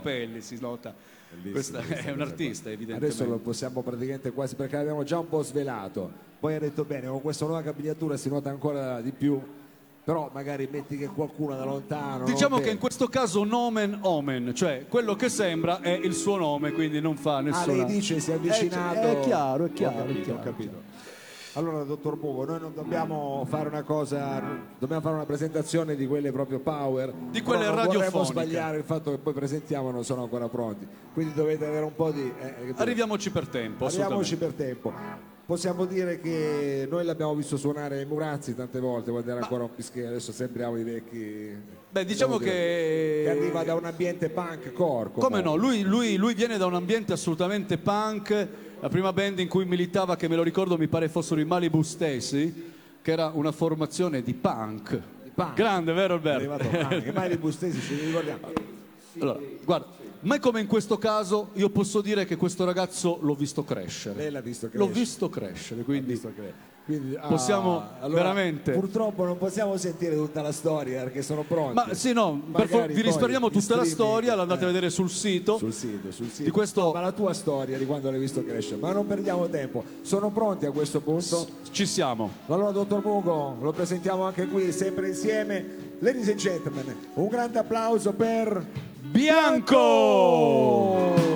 capelli, si nota. Bellissimo, Questa questa è un artista, evidentemente. Adesso lo possiamo praticamente quasi perché l'abbiamo già un po' svelato. Poi ha detto bene, con questa nuova capigliatura si nota ancora di più. Però magari metti che qualcuno da lontano. Diciamo che in questo caso nomen omen, cioè quello che sembra è il suo nome, quindi non fa Ah, nessuna... lei dice si è avvicinato. Eh, è chiaro, è chiaro, Ho capito, è chiaro, ho capito. Allora, dottor Bugo, noi non dobbiamo fare una cosa, dobbiamo fare una presentazione di quelle proprio power. Di quelle però non vorremmo radiofoniche. sbagliare il fatto che poi presentiamo non sono ancora pronti. Quindi dovete avere un po' di. eh, eh, Arriviamoci per tempo, Arriviamoci per tempo. Possiamo dire che noi l'abbiamo visto suonare ai Murazzi tante volte quando era ancora un pischello, adesso sembriamo i vecchi. Beh, diciamo che... che arriva da un ambiente punk core. Come no, lui, lui- lui viene da un ambiente assolutamente punk, la prima band in cui militava, che me lo ricordo, mi pare fossero i Malibu Stacy, che era una formazione di punk. punk. Grande, vero Alberto? anche mai di Bustesi, ci ricordiamo. Allora, guarda, mai come in questo caso io posso dire che questo ragazzo l'ho visto crescere. Lei l'ha visto L'ho crescere. visto crescere, quindi Visto che- quindi, ah, Possiamo allora, veramente- Purtroppo non possiamo sentire tutta la storia perché sono pronti. Ma sì, no, fa- vi risparmiamo tutta la storia, l'andate eh, a vedere sul sito. sul sito, sul sito. Di questo- No, ma la tua storia di quando l'hai visto crescere. Ma non perdiamo tempo. Sono pronti a questo punto? Ci siamo. Allora, dottor Mugo, lo presentiamo anche qui, sempre insieme. Ladies and gentlemen, un grande applauso per Bianco! Trenta,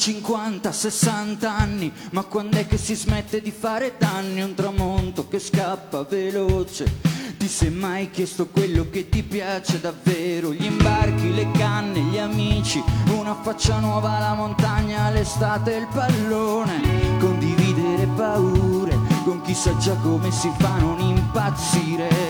50, 60 anni, ma quando è che si smette di fare danni? Un tramonto che scappa veloce. Ti sei mai chiesto quello che ti piace davvero? Gli imbarchi, le canne, gli amici, una faccia nuova, la montagna, l'estate, il pallone. Condividere paure con chi sa già come si fa a non impazzire.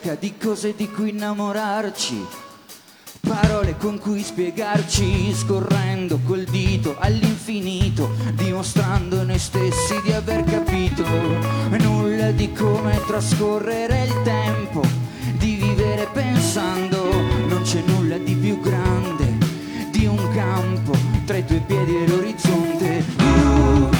Ricerca di cose di cui innamorarci, parole con cui spiegarci, scorrendo col dito all'infinito, dimostrando noi stessi di aver capito. Nulla di come trascorrere il tempo, di vivere pensando. Non c'è nulla di più grande di un campo tra i tuoi piedi e l'orizzonte. Uh,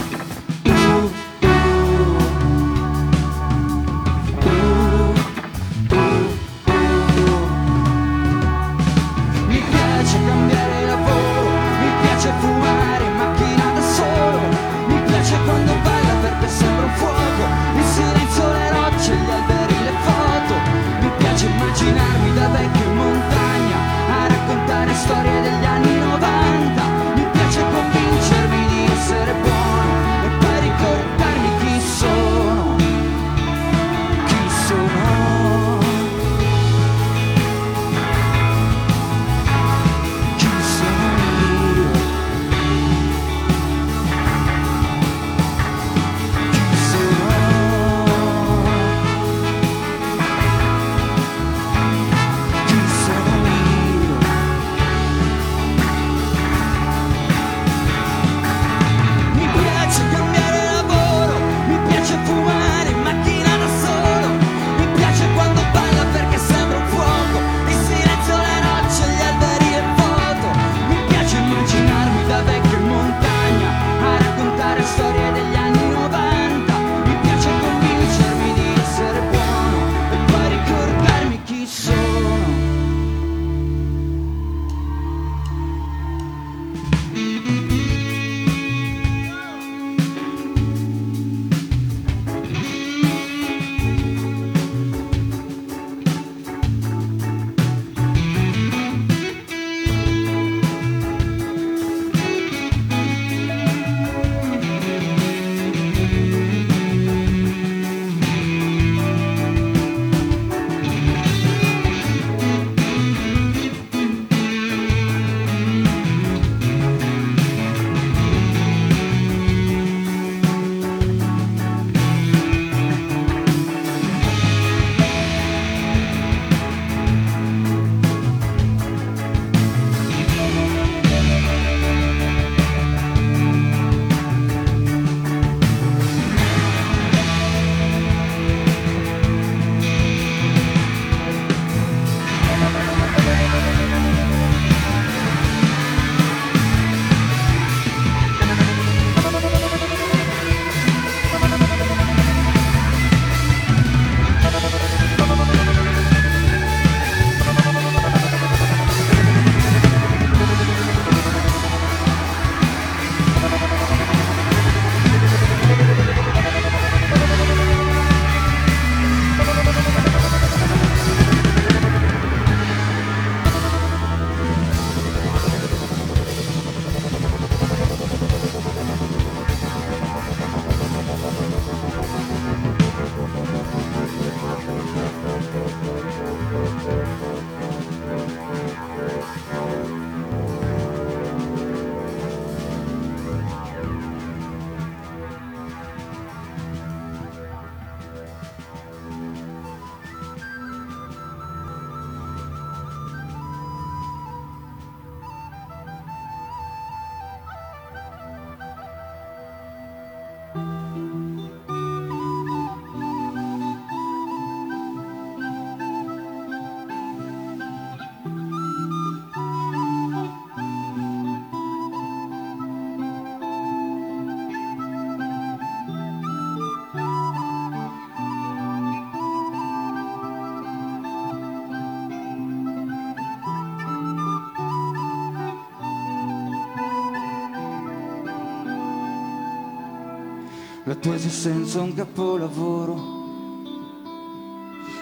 la tua esistenza è un capolavoro,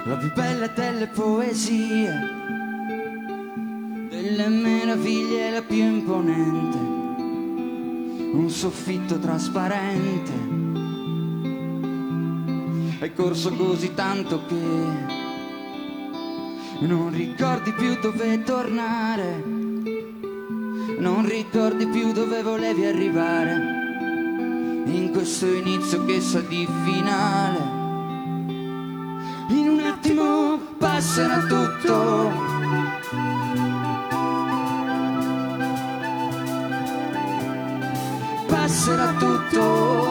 la più bella delle poesie, delle meraviglie la più imponente, un soffitto trasparente, hai corso così tanto che non ricordi più dove tornare, non ricordi più dove volevi arrivare in questo inizio che sa di finale. In un attimo passerà tutto. Passerà tutto.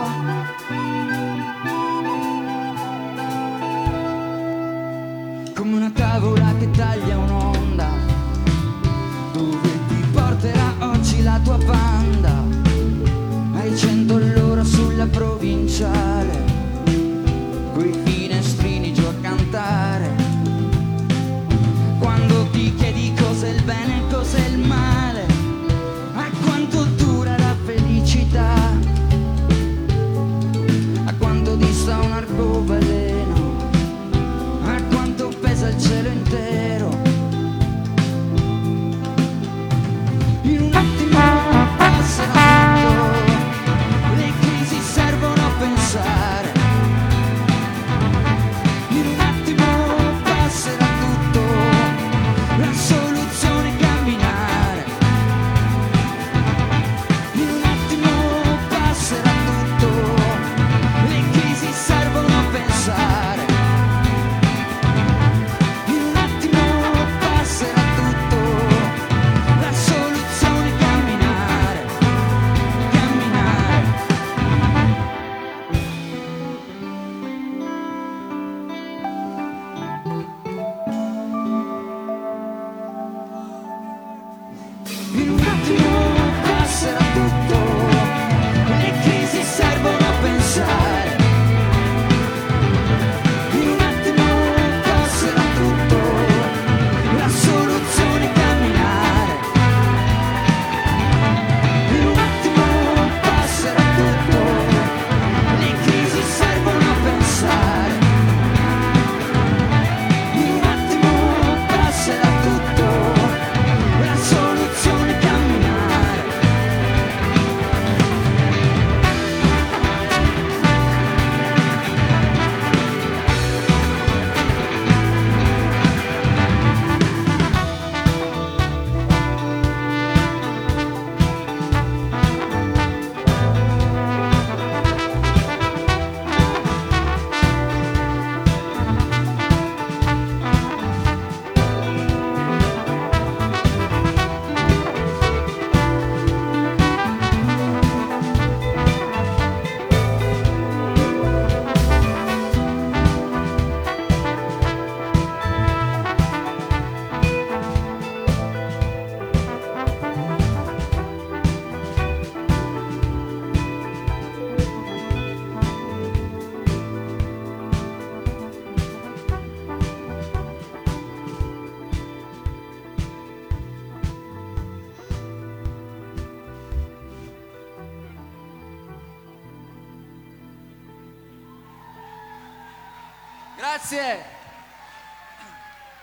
Grazie.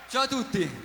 Ciao a tutti.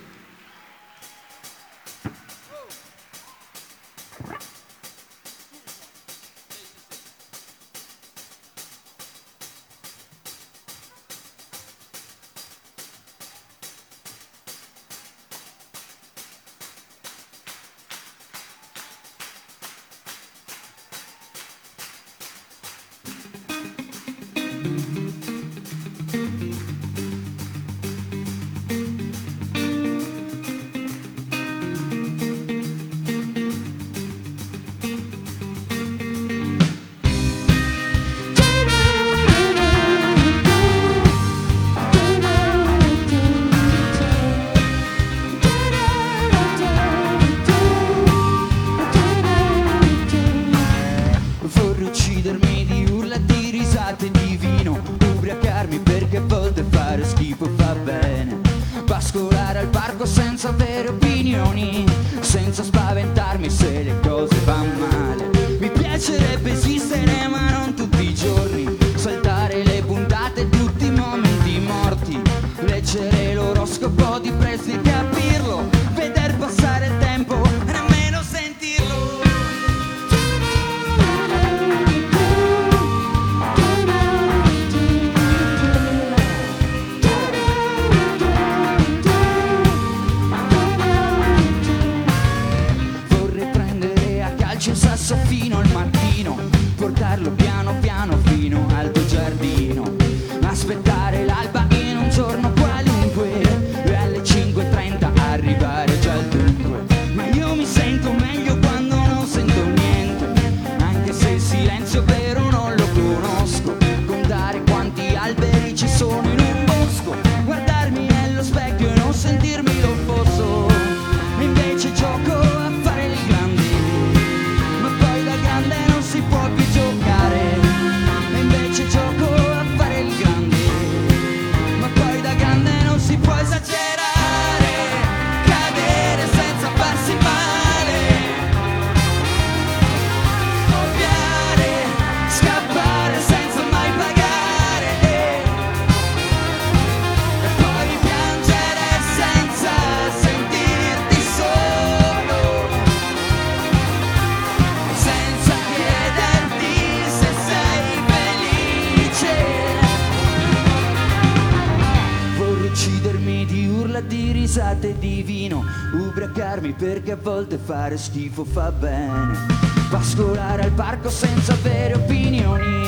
tazzate di vino, ubriacarmi perché a volte fare schifo fa bene. Pascolare al parco senza avere opinioni,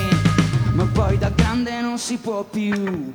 ma poi da grande non si può più.